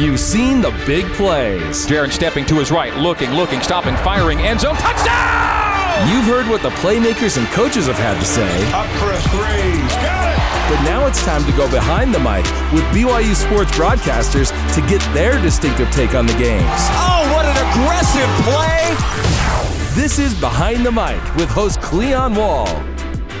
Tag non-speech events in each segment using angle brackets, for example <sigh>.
You've seen the big plays. Jaren stepping to his right, looking, looking, stopping, firing, end zone, touchdown! You've heard what the playmakers and coaches have had to say. Up for a three. Got it! But now it's time to go behind the mic with BYU sports broadcasters to get their distinctive take on the games. Oh, what an aggressive play! This is Behind the Mic with host Cleon Wall.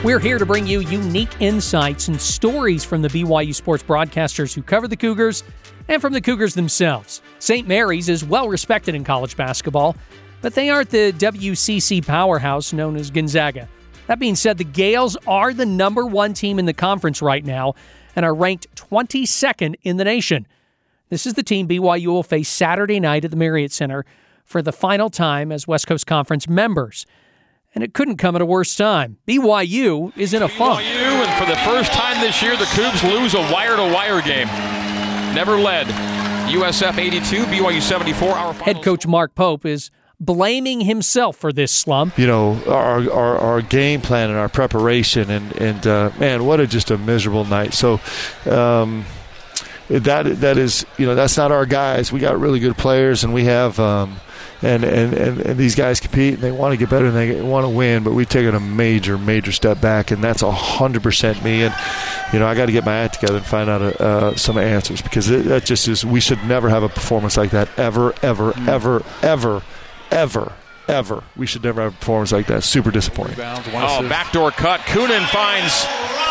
We're here to bring you unique insights and stories from the BYU sports broadcasters who cover the Cougars and from the Cougars themselves. St. Mary's is well respected in college basketball, but they aren't the WCC powerhouse known as Gonzaga. That being said, the Gaels are the number one team in the conference right now and are ranked 22nd in the nation. This is the team BYU will face Saturday night at the Marriott Center for the final time as West Coast Conference members and it couldn't come at a worse time. BYU is in a funk. BYU, and for the first time this year, the Cougs lose a wire-to-wire game. Never led. USF 82, BYU 74. Our Head coach Mark Pope is blaming himself for this slump. You know, our, our, our game plan and our preparation, and, and uh, man, what a just a miserable night. So, um, that that is, you know, that's not our guys. We got really good players, and we have. Um, and, and, and, and, these guys compete and they want to get better and they want to win, but we've taken a major, major step back, and that's 100% me. And, you know, I got to get my act together and find out uh, some answers because it, that just is, we should never have a performance like that ever, ever, mm. ever, ever, ever ever. We should never have a performance like that. Super disappointing. Oh, backdoor cut. Coonan finds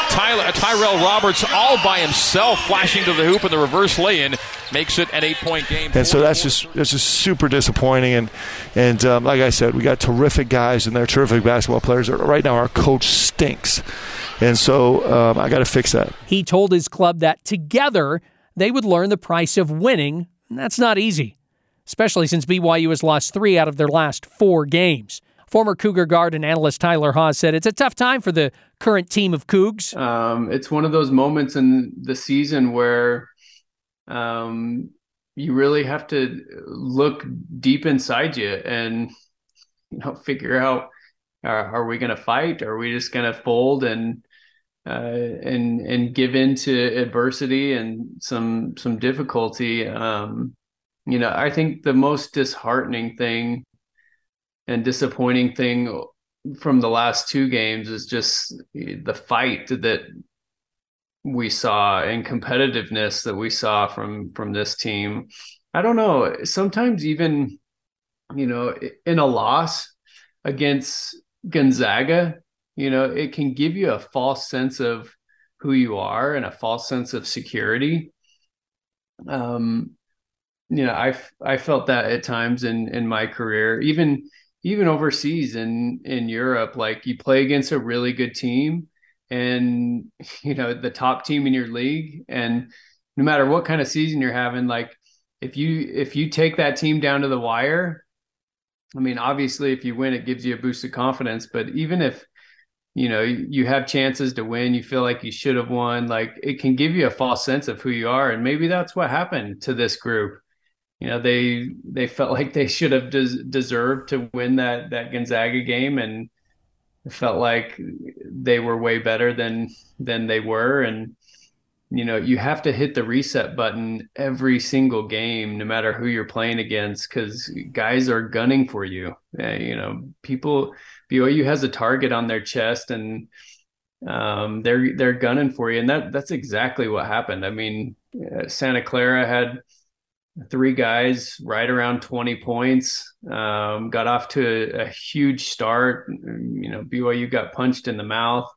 Tyler, Tyrell Roberts all by himself, flashing to the hoop in the reverse lay-in, makes it an eight-point game. And so that's just that's just super disappointing. And and um, like I said, we got terrific guys and they're terrific basketball players. Right now, our coach stinks, and so um, I got to fix that. He told his club that together they would learn the price of winning. And that's not easy, especially since BYU has lost three out of their last four games. Former Cougar guard and analyst Tyler Haws said it's a tough time for the current team of Cougs. Um, it's one of those moments in the season where um, you really have to look deep inside you and you know figure out uh, are we going to fight? Are we just going to fold and uh, and and give in to adversity and some some difficulty? Um, you know, I think the most disheartening thing and disappointing thing from the last two games is just the fight that we saw and competitiveness that we saw from from this team. I don't know. Sometimes even you know in a loss against Gonzaga, you know, it can give you a false sense of who you are and a false sense of security. Um, you know, I I felt that at times in in my career, even even overseas in in Europe, like you play against a really good team and you know the top team in your league. And no matter what kind of season you're having like if you if you take that team down to the wire i mean obviously if you win it gives you a boost of confidence. But even if you know you have chances to win you feel like you should have won like it can give you a false sense of who you are. And maybe that's what happened to this group. You know they they felt like they should have des- deserved to win that that Gonzaga game. And it felt like they were way better than than they were. And you know you have to hit the reset button every single game no matter who you're playing against cuz guys are gunning for you. Uh, you know people BYU has a target on their chest and um, they're they're gunning for you. And that that's exactly what happened. I mean uh, Santa Clara had three guys right around 20 points. Um, got off to a, a, huge start. You know byu got punched in the mouth.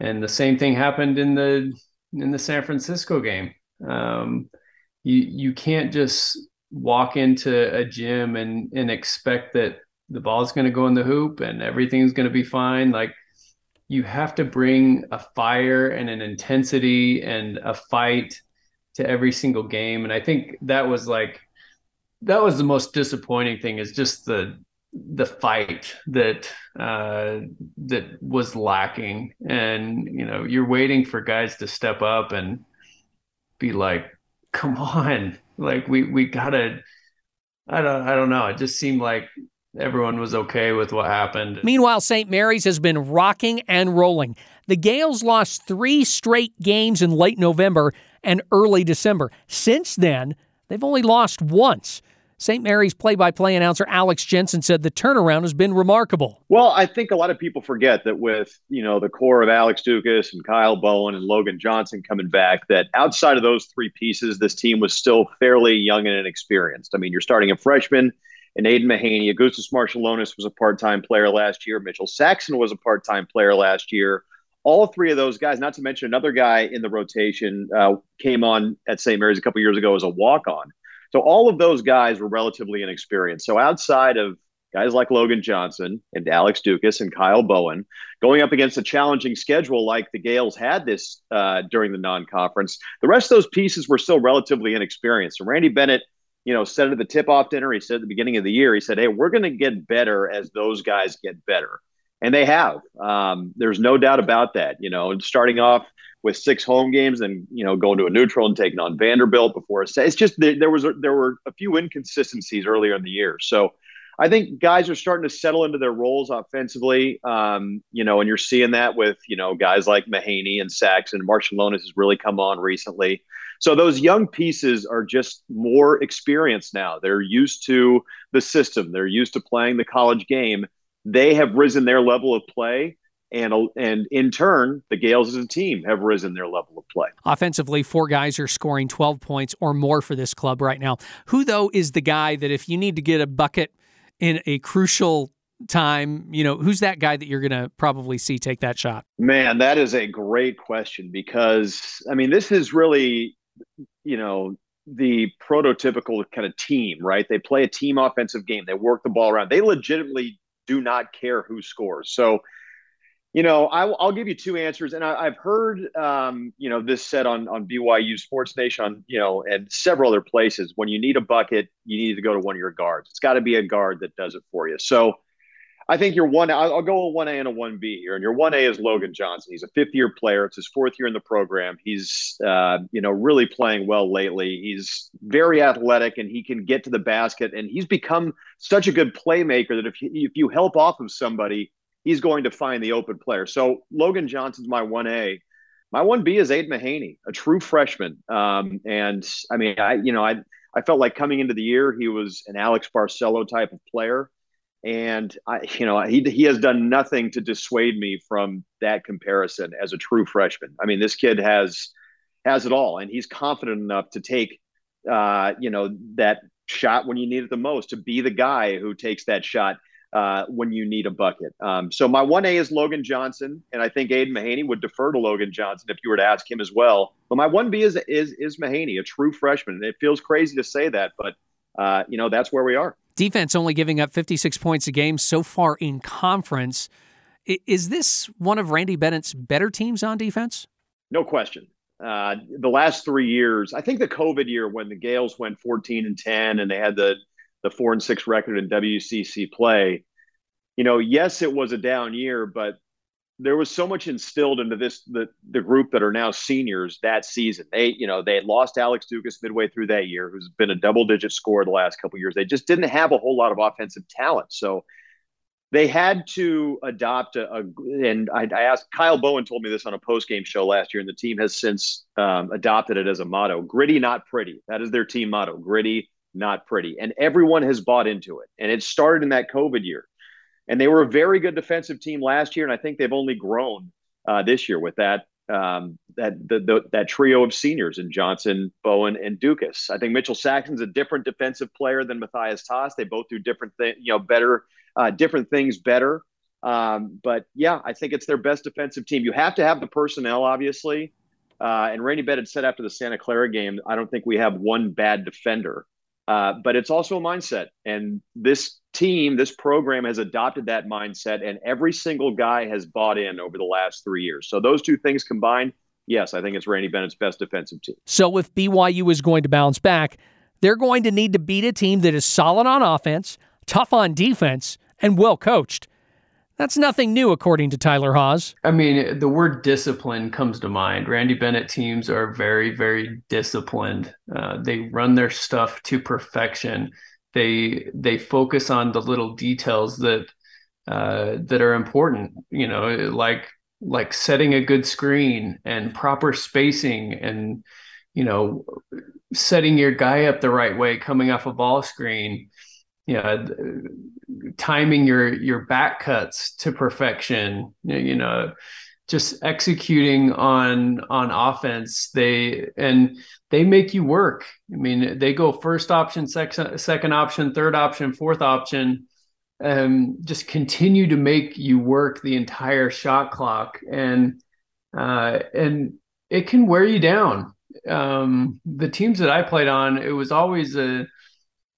And the same thing happened in the in the san francisco game. Um, you you can't just walk into a gym and and expect that the ball's going to go in the hoop and everything's going to be fine. Like you have to bring a fire and an intensity and a fight to every single game. And I think that was like that was the most disappointing thing is just the the fight that uh that was lacking. And you know you're waiting for guys to step up and be like come on. Like we we gotta i don't i don't know. It just seemed like everyone was okay with what happened. Meanwhile st mary's has been rocking and rolling. The gaels lost three straight games in late november and early December. Since then, they've only lost once. St. Mary's play by play announcer Alex Jensen said the turnaround has been remarkable. Well, I think a lot of people forget that with, you know, the core of Alex Ducas and Kyle Bowen and Logan Johnson coming back, that outside of those three pieces, this team was still fairly young and inexperienced. I mean, you're starting a freshman and Aidan Mahaney. Augustas Marciulionis was a part time player last year. Mitchell Saxen was a part time player last year. All three of those guys, not to mention another guy in the rotation, uh, came on at St. Mary's a couple years ago as a walk on. So all of those guys were relatively inexperienced. So outside of guys like Logan Johnson and Alex Ducas and Kyle Bowen, going up against a challenging schedule like the Gaels had this uh, during the non-conference, the rest of those pieces were still relatively inexperienced. So Randy Bennett, you know, said at the tip-off dinner, he said at the beginning of the year, he said, "Hey, we're going to get better as those guys get better." And they have. Um, there's no doubt about that. You know, starting off with six home games and you know going to a neutral and taking on Vanderbilt before a. It's just there was a, there were a few inconsistencies earlier in the year. So I think guys are starting to settle into their roles offensively. Um, you know, and you're seeing that with you know guys like Mahaney and Saxen. Marciulionis has really come on recently. So those young pieces are just more experienced now. They're used to the system. They're used to playing the college game. They have risen their level of play and and in turn, the Gaels as a team have risen their level of play. Offensively, four guys are scoring 12 points or more for this club right now. Who though is the guy that if you need to get a bucket in a crucial time, you know, who's that guy that you're going to probably see take that shot? Man, that is a great question because I mean, this is really, you know, the prototypical kind of team, right? They play a team offensive game. They work the ball around. They legitimately do not care who scores. So you know, I, will give you two answers, and I, have heard, um, you know, this said on on BYU Sports Nation, on you know, and several other places. When you need a bucket, you need to go to one of your guards. It's got to be a guard that does it for you. So, I think your one. I'll, go a one A and a one B here, and your one A is Logan Johnson. He's a fifth year player. It's his fourth year in the program. He's, uh, you know, really playing well lately. He's very athletic, and he can get to the basket, and he's become such a good playmaker that if if you help off of somebody he's going to find the open player. So Logan Johnson's my 1A. My 1B is Aid Mahaney, a true freshman. Um, and I mean, I, you know, I, I felt like coming into the year, he was an Alex Barcelo type of player. And I, you know, he, he has done nothing to dissuade me from that comparison as a true freshman. I mean, this kid has, has it all, and he's confident enough to take, uh, you know, that shot when you need it the most, to be the guy who takes that shot uh, when you need a bucket. Um, so my 1A is Logan Johnson, and I think Aidan Mahaney would defer to Logan Johnson if you were to ask him as well. But my 1B is is is Mahaney, a true freshman. And it feels crazy to say that, but uh, you know that's where we are. Defense only giving up 56 points a game so far in conference. Is this one of Randy Bennett's better teams on defense? No question. Uh, the last three years, I think the COVID year when the Gaels went 14 and 10 and they had the the four and six record in WCC play. You know, yes, it was a down year, but there was so much instilled into this the the group that are now seniors that season. They, you know, they lost Alex Ducas midway through that year, who's been a double digit scorer the last couple years. They just didn't have a whole lot of offensive talent, so they had to adopt a, a and I, I, asked Kyle Bowen told me this on a post game show last year, and the team has since um, adopted it as a motto: "Gritty, not pretty." That is their team motto: "Gritty, not pretty. And everyone has bought into it. And it started in that COVID year. And they were a very good defensive team last year. And I think they've only grown uh, this year with that um, that the, the, that trio of seniors in Johnson, Bowen, and Ducas. I think Mitchell Saxen's a different defensive player than Matthias Tass. They both do different things, you know, better, uh, different things better. Um, but yeah, I think it's their best defensive team. You have to have the personnel, obviously. Uh, and Randy Bennett said after the Santa Clara game, I don't think we have one bad defender. Uh, but it's also a mindset. And this team, this program has adopted that mindset, and every single guy has bought in over the last three years. So those two things combined, yes, I think it's Randy Bennett's best defensive team. So if BYU is going to bounce back, they're going to need to beat a team that is solid on offense, tough on defense, and well coached. That's nothing new, according to Tyler Haws. I mean, the word discipline comes to mind. Randy Bennett teams are very, very disciplined. Uh, they run their stuff to perfection. They they focus on the little details that uh, that are important. You know, like like setting a good screen and proper spacing and you know, setting your guy up the right way, coming off a ball screen, you know, timing your your back cuts to perfection, you know, just executing on on offense. They and they make you work. I mean, they go first option, second second option, third option, fourth option. Um, just continue to make you work the entire shot clock, and uh, and it can wear you down. Um, the teams that I played on, it was always a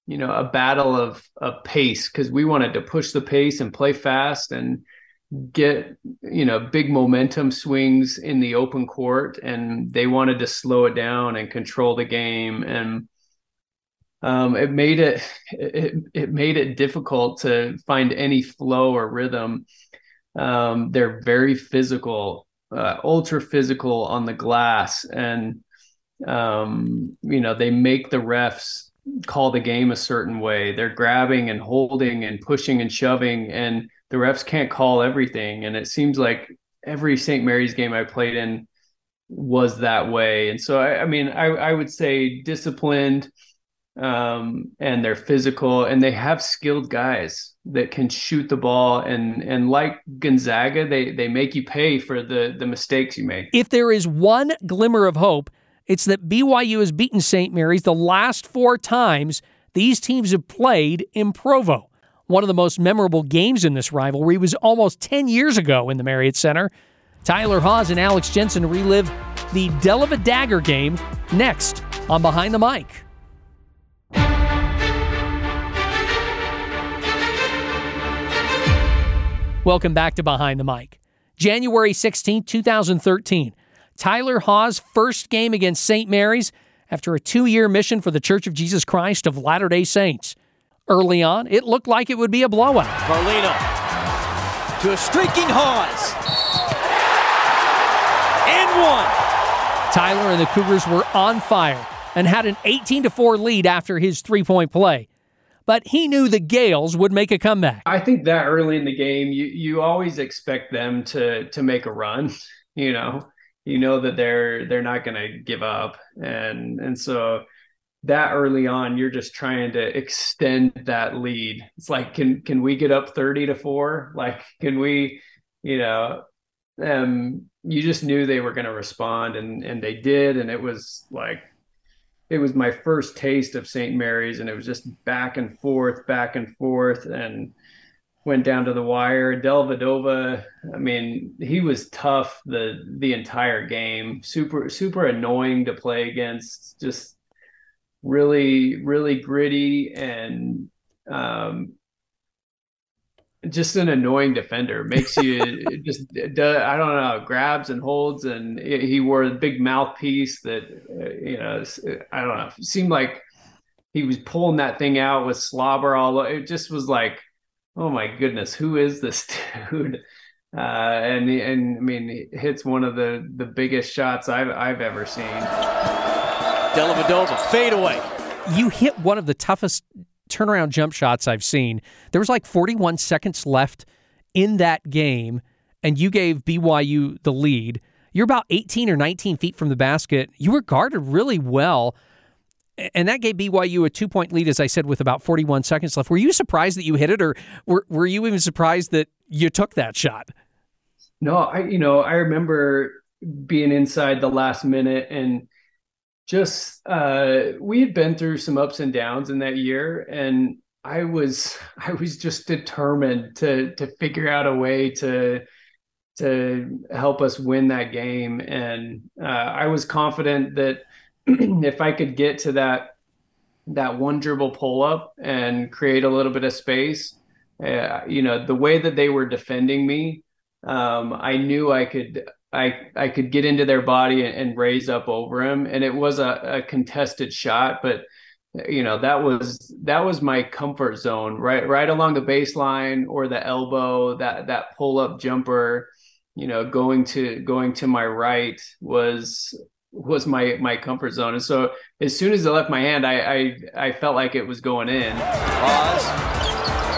you know a battle of of pace because we wanted to push the pace and play fast and get you know big momentum swings in the open court and they wanted to slow it down and control the game. And um, it made it, it it made it difficult to find any flow or rhythm. Um, they're very physical uh, ultra physical on the glass and um, you know they make the refs call the game a certain way. They're grabbing and holding and pushing and shoving and the refs can't call everything. And it seems like every st mary's game i played in was that way. And so i, I mean I, I would say disciplined um, and they're physical and they have skilled guys that can shoot the ball. And and like Gonzaga they they make you pay for the the mistakes you make. If there is one glimmer of hope, it's that BYU has beaten St. Mary's the last 4 times these teams have played in Provo. One of the most memorable games in this rivalry was almost 10 years ago in the Marriott Center. Tyler Haws and Alex Jensen relive the Dellavedova Dagger game next on Behind the Mic. Welcome back to Behind the Mic. January 16, 2013. Tyler Haws' first game against St. Mary's after a two year mission for the Church of Jesus Christ of Latter day Saints. Early on, it looked like it would be a blowout. Carlino to a streaking Haws. And one. Tyler and the Cougars were on fire and had an 18 4 lead after his three point play but he knew the Gaels would make a comeback. I think that early in the game, you you always expect them to to make a run. <laughs> You know, you know that they're they're not going to give up, and and so that early on, you're just trying to extend that lead. It's like, can can we get up thirty to four? Like, can we, you know, um, you just knew they were going to respond, and and they did, and it was like it was my first taste of St. Mary's, and it was just back and forth, back and forth, and went down to the wire. Dellavedova, I mean, he was tough the the entire game. Super super annoying to play against. Just really really gritty and um, just an annoying defender. Makes you <laughs> just I don't know grabs and holds, and he wore a big mouthpiece that uh, you know I don't know. Seemed like he was pulling that thing out with slobber all. It just was like, oh my goodness, who is this <laughs> dude? Uh, and and I mean, he hits one of the the biggest shots I've I've ever seen. Dellavedova fade away. You hit one of the toughest turnaround jump shots I've seen. There was like 41 seconds left in that game, and you gave BYU the lead. You're about 18 or 19 feet from the basket. You were guarded really well. And that gave BYU a two point lead, as I said, with about 41 seconds left. Were you surprised that you hit it, or were, were you even surprised that you took that shot? No, I, you know, I remember being inside the last minute and just uh, we had been through some ups and downs in that year, and I was <laughs> I was just determined to to figure out a way to to help us win that game, and uh, I was confident that <clears throat> if I could get to that that one dribble pull up and create a little bit of space, uh, you know, the way that they were defending me, um, I knew I could I I could get into their body and, and raise up over him, and it was a, a, contested shot, but you know that was that was my comfort zone, right right along the baseline or the elbow. That that pull up jumper, you know, going to going to my right was was my my comfort zone, and so as soon as it left my hand, I I, I felt like it was going in. Pause.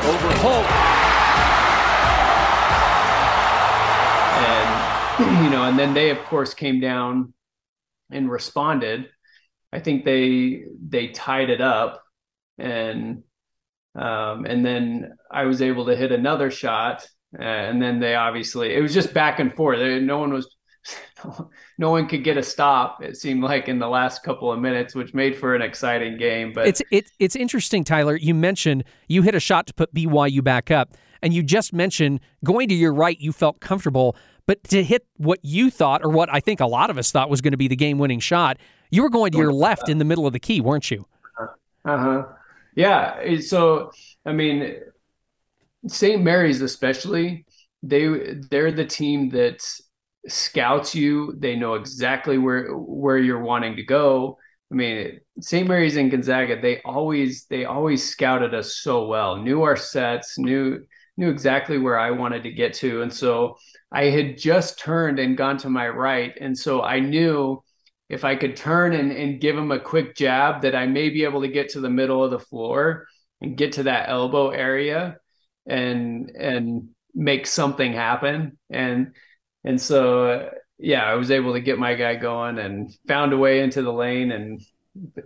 Over Holt. And <clears throat> you know, and then they of course came down and responded. I think they they tied it up, and um, and then I was able to hit another shot, and then they obviously it was just back and forth. No one was no one could get a stop. It seemed like in the last couple of minutes, which made for an exciting game. But it's it, it's interesting, Tyler. You mentioned you hit a shot to put BYU back up, and you just mentioned going to your right. You felt comfortable, but to hit what you thought, or what I think a lot of us thought was going to be the game-winning shot, you were going to your left in the middle of the key, weren't you? Uh huh. Yeah. So I mean, St. Mary's especially they they're the team that scouts you. They know exactly where where you're wanting to go. I mean, St. Mary's and Gonzaga, they always they always scouted us so well, knew our sets, knew knew exactly where I wanted to get to. And so I had just turned and gone to my right. And so I knew if I could turn and, and give him a quick jab that I may be able to get to the middle of the floor and get to that elbow area and and make something happen. And and so, uh, yeah, I was able to get my guy going and found a way into the lane and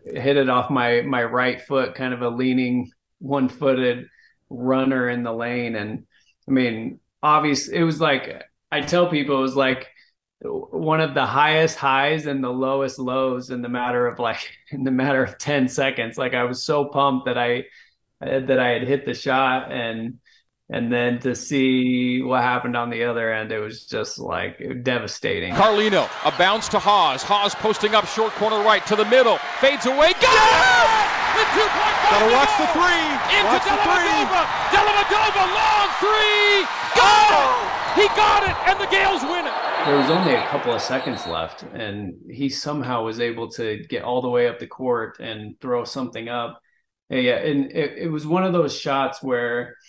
hit it off my my right foot, kind of a leaning one footed runner in the lane. And I mean, obviously, it was like I tell people it was like one of the highest highs and the lowest lows in the matter of like <laughs> in the matter of 10 seconds like i was so pumped that i that i had hit the shot and and then to see what happened on the other end, it was just like devastating. Carlino, a bounce to Haws. Haws posting up short corner right to the middle. Fades away. Got it! The two point Gotta watch the three. Into watch Dellavedova. Dellavedova, long three. Got oh! it! He got it, and the Gaels win it. There was only a couple of seconds left, and he somehow was able to get all the way up the court and throw something up. Yeah, and it, it was one of those shots where –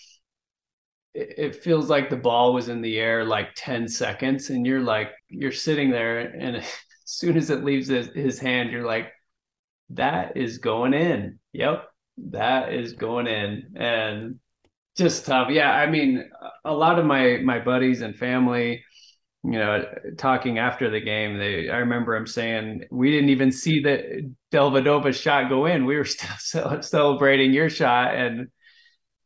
it feels like the ball was in the air like 10 seconds and you're like you're sitting there and <laughs> as soon as it leaves his, his hand you're like that is going in. Yep that is going in and just tough. Yeah i mean a lot of my my buddies and family you know talking after the game they i remember him saying we didn't even see the Dellavedova's shot go in. We were <laughs> still celebrating your shot and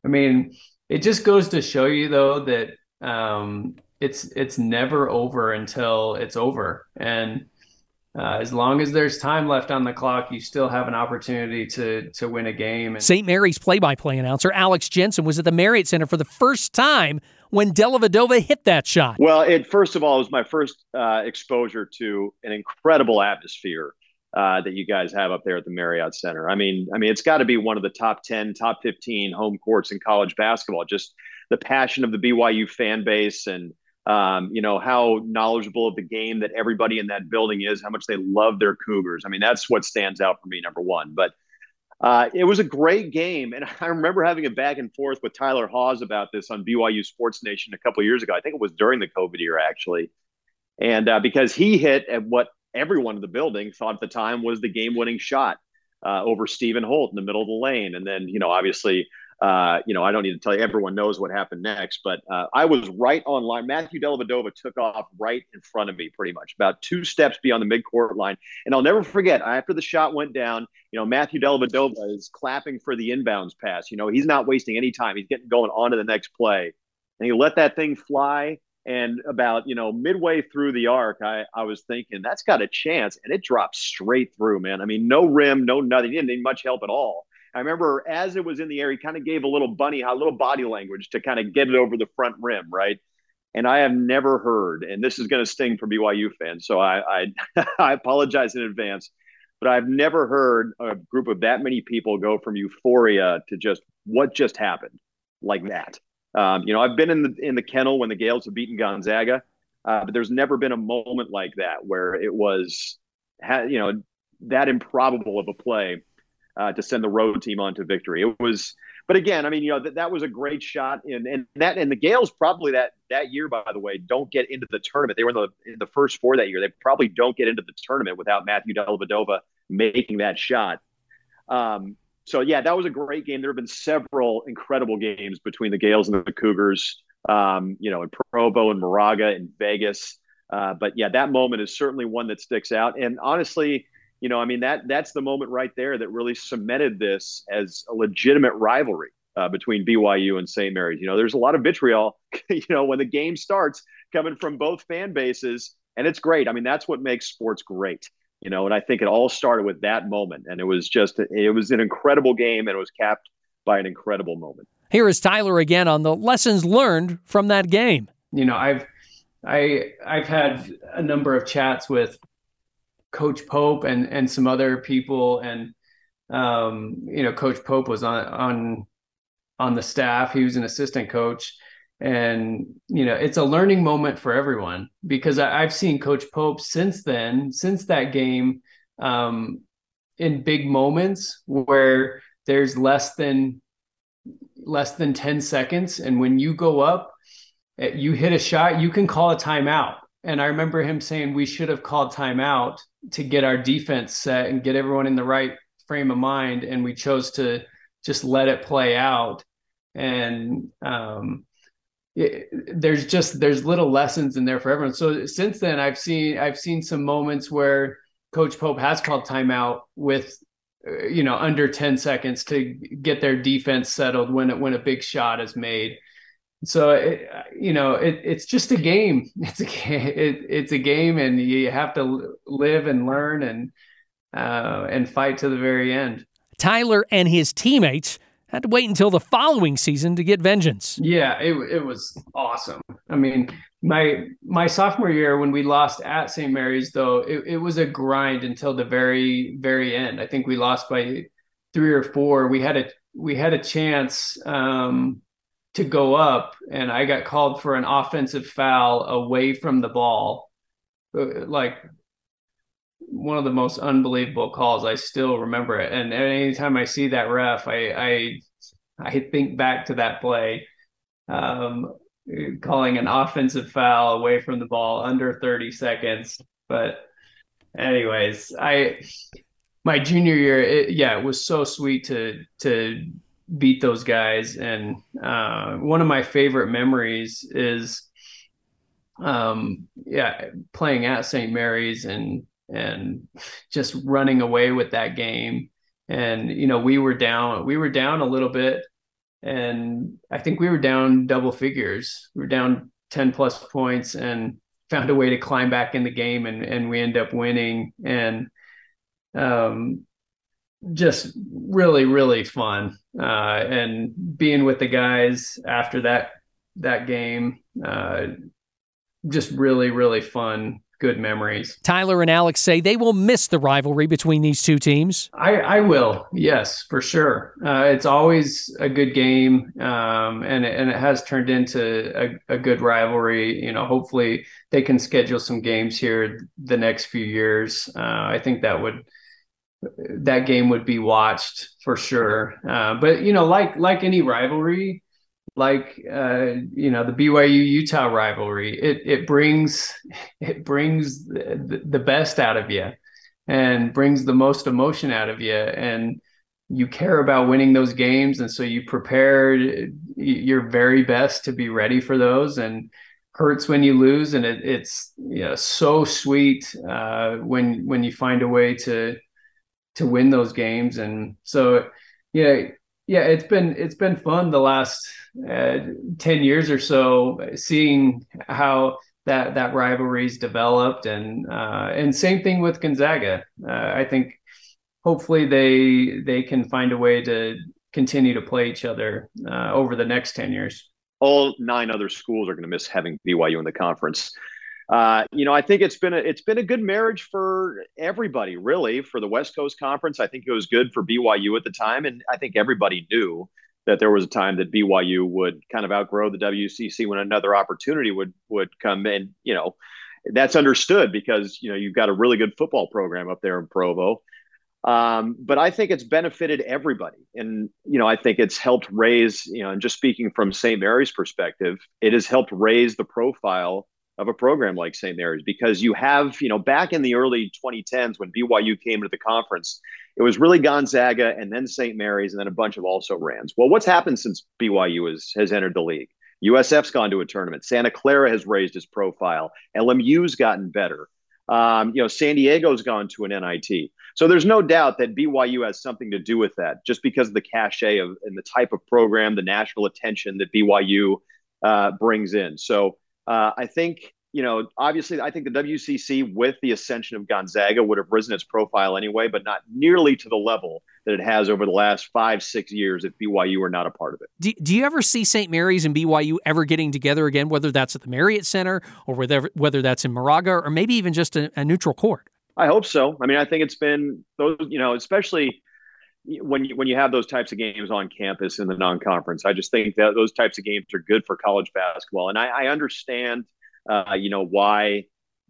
i mean it just goes to show you though that um, it's it's never over until it's over and uh, as long as there's time left on the clock, you still have an opportunity to to win a game. St. Mary's play-by-play announcer Alex Jensen was at the Marriott Center for the first time when Dellavedova hit that shot. Well, it first of all it was my first uh, exposure to an incredible atmosphere uh, that you guys have up there at the Marriott Center. I mean, I mean, it's got to be one of the top ten, top fifteen home courts in college basketball. Just the passion of the BYU fan base, and um, you know how knowledgeable of the game that everybody in that building is, how much they love their Cougars. I mean, that's what stands out for me, number one. But uh, it was a great game, and <laughs> I remember having a back and forth with Tyler Haws about this on BYU Sports Nation a couple years ago. I think it was during the COVID year, actually. And uh, because he hit at what everyone in the building thought at the time was the game winning shot uh, over Stephen Holt in the middle of the lane. And then, you know, obviously, uh, you know, I don't need to tell you, everyone knows what happened next, but uh, I was right on line. Matthew Dellavedova took off right in front of me, pretty much about two steps beyond the midcourt line. And I'll never forget, after the shot went down, you know, Matthew Dellavedova is clapping for the inbounds pass. You know, he's not wasting any time. He's getting going on to the next play. And he let that thing fly and about, you know, midway through the arc, I, I was thinking that's got a chance. And it dropped straight through, man. I mean, no rim, no nothing. He didn't need much help at all. I remember as it was in the air, he kind of gave a little bunny, a little body language to kind of get it over the front rim, right? And I have never heard, and this is going to sting for BYU fans, so I, I, <laughs> I apologize in advance, but I've never heard a group of that many people go from euphoria to just what just happened like that. Um, you know, I've been in the in the kennel when the Gaels have beaten Gonzaga, uh, but there's never been a moment like that where it was, you know, that improbable of a play uh, to send the road team on to victory. It was, but again, I mean, you know, that, that was a great shot, and and that and the Gaels probably that that year, by the way, don't get into the tournament. They were in the in the first four that year. They probably don't get into the tournament without Matthew Dellavedova making that shot. Um, so yeah, that was a great game. There have been several incredible games between the Gaels and the Cougars. Um, you know, in Provo and Moraga and Vegas. Uh, but yeah, that moment is certainly one that sticks out. And honestly, you know, I mean that that's the moment right there that really cemented this as a legitimate rivalry uh, between BYU and St. Mary's. You know, there's a lot of vitriol, <laughs> you know, when the game starts coming from both fan bases, and it's great. I mean, that's what makes sports great. You know, and I think it all started with that moment, and it was just it was an incredible game, and it was capped by an incredible moment. Here is Tyler again on the lessons learned from that game. You know, I've I I've had a number of chats with Coach Pope and and some other people, and um, you know, Coach Pope was on on on the staff. He was an assistant coach, and you know, it's a learning moment for everyone because I, have seen Coach Pope since then, since that game, um, in big moments where there's less than less than 10 seconds and when you go up eh, you hit a shot you can call a timeout and I remember him saying we should have called timeout to get our defense set and get everyone in the right frame of mind. And we chose to just let it play out. And um, there's just there's little lessons in there for everyone. So since then, I've seen I've seen some moments where Coach Pope has called timeout with uh, you know under 10 seconds to get their defense settled when it when a big shot is made. So it, you know it, it's just a game. <laughs> It's a it, it's a game and you have to live and learn and uh, and fight to the very end. Tyler and his teammates had to wait until the following season to get vengeance. Yeah it, it was awesome. I mean my my sophomore year when we lost at st mary's though it, it was a grind until the very very end. I think we lost by three or four. We had a we had a chance um, to go up and I got called for an offensive foul away from the ball. Uh, like one of the most unbelievable calls. I still remember it. And anytime I see that ref, I I, I think back to that play. Um, calling an offensive foul away from the ball under 30 seconds. But anyways, I my junior year, it, yeah, it was so sweet to to beat those guys. And uh, one of my favorite memories is, um, yeah, playing at St. Mary's and and just running away with that game. And you know, we were down, we were down a little bit, and I think we were down double figures. We were down ten plus points, and found a way to climb back in the game, and and we end up winning. And um, just really really fun uh, and being with the guys after that that game uh, just really really fun good memories. Tyler and alex say they will miss the rivalry between these two teams. I, I will yes for sure. Uh, it's always a good game um, and, it, and it has turned into a, a good rivalry. You know hopefully they can schedule some games here the next few years. Uh, i think that would that game would be watched for sure. Uh, but you know, like like any rivalry, like uh, you know the BYU Utah rivalry, it it brings <laughs> it brings the, the best out of you and brings the most emotion out of you and you care about winning those games and so you prepare your very best to be ready for those and hurts when you lose and it, it's you know, so sweet uh, when when you find a way to to win those games. And so, yeah, yeah, it's been it's been fun the last uh, ten years or so, seeing how that that rivalry's developed, and uh, and same thing with Gonzaga. Uh, I think hopefully they they can find a way to continue to play each other uh, over the next ten years. All nine other schools are going to miss having BYU in the conference. Uh, you know, I think it's been a it's been a good marriage for everybody, really, for the West Coast Conference. I think it was good for BYU at the time, and I think everybody knew that there was a time that BYU would kind of outgrow the WCC when another opportunity would would come and You know, that's understood because you know you've got a really good football program up there in Provo. Um, but I think it's benefited everybody, and you know, I think it's helped raise. You know, and just speaking from St. Mary's perspective, it has helped raise the profile of a program like St. Mary's because you have, you know, back in the early 2010s when BYU came to the conference, it was really Gonzaga and then St. Mary's and then a bunch of also rans. Well, what's happened since BYU has, has entered the league? USF's gone to a tournament. Santa Clara has raised its profile. LMU's gotten better. Um, you know, San Diego's gone to an NIT. So there's no doubt that BYU has something to do with that, just because of the cachet of and the type of program, the national attention that BYU uh, brings in. So uh, I think you know, obviously, I think the WCC with the ascension of Gonzaga would have risen its profile anyway, but not nearly to the level that it has over the last five, six years if BYU were not a part of it. Do, do you ever see St. Mary's and BYU ever getting together again, whether that's at the Marriott Center or whether, whether that's in Moraga or maybe even just a, a neutral court? I hope so. I mean, I think it's been those, you know, especially when you when you have those types of games on campus in the non-conference. I just think that those types of games are good for college basketball, and I, I understand – uh, you know, why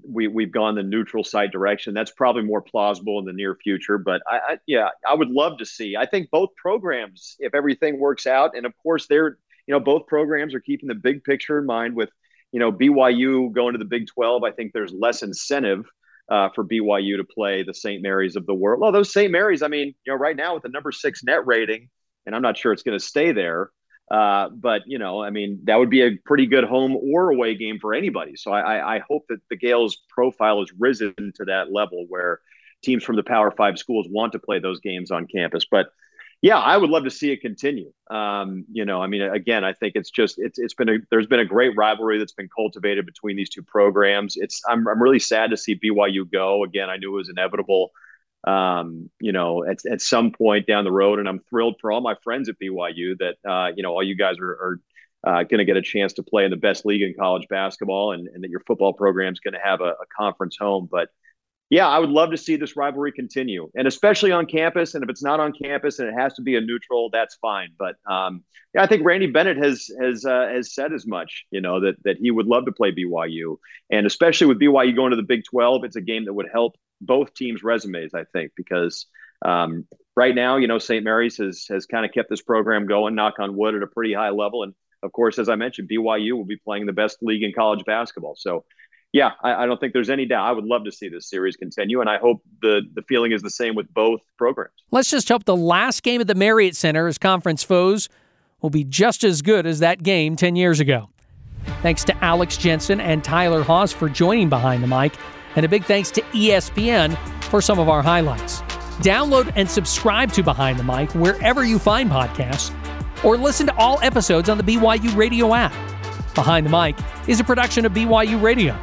we we've gone the neutral site direction. That's probably more plausible in the near future. But I, I, yeah, I would love to see. I think both programs, if everything works out, and of course they're you know both programs are keeping the big picture in mind. With you know BYU going to the Big Twelve, I think there's less incentive. Uh, for BYU to play the St. Mary's of the world. Well, those St. Mary's, I mean, you know, right now with the number six net rating, and I'm not sure it's going to stay there. Uh, but you know, I mean, that would be a pretty good home or away game for anybody. So I, I hope that the Gaels' profile has risen to that level where teams from the Power Five schools want to play those games on campus. But yeah, I would love to see it continue. Um, you know, I mean, again, I think it's just it's it's been a there's been a great rivalry that's been cultivated between these two programs. It's I'm I'm really sad to see BYU go. Again, I knew it was inevitable um, you know, at, at some point down the road. And I'm thrilled for all my friends at BYU that, uh, you know, all you guys are, are uh, going to get a chance to play in the best league in college basketball and, and that your football program is going to have a, a, conference home. But yeah, I would love to see this rivalry continue and especially on campus. And if it's not on campus and it has to be a neutral, that's fine. But um, yeah, I think Randy Bennett has, has, uh, has said as much, you know, that, that he would love to play BYU and especially with BYU going to the Big 12, it's a game that would help both teams' resumes, I think, because um, right now, you know, St. Mary's has has kind of kept this program going, knock on wood, at a pretty high level. And of course, as I mentioned, BYU will be playing the best league in college basketball. So, yeah, I, I don't think there's any doubt. I would love to see this series continue, and I hope the the feeling is the same with both programs. Let's just hope the last game at the Marriott Center as conference foes will be just as good as that game 10 years ago. Thanks to Alex Jensen and Tyler Haws for joining Behind the Mic. And a big thanks to ESPN for some of our highlights. Download and subscribe to Behind the Mic wherever you find podcasts, or listen to all episodes on the BYU Radio app. Behind the Mic is a production of BYU Radio.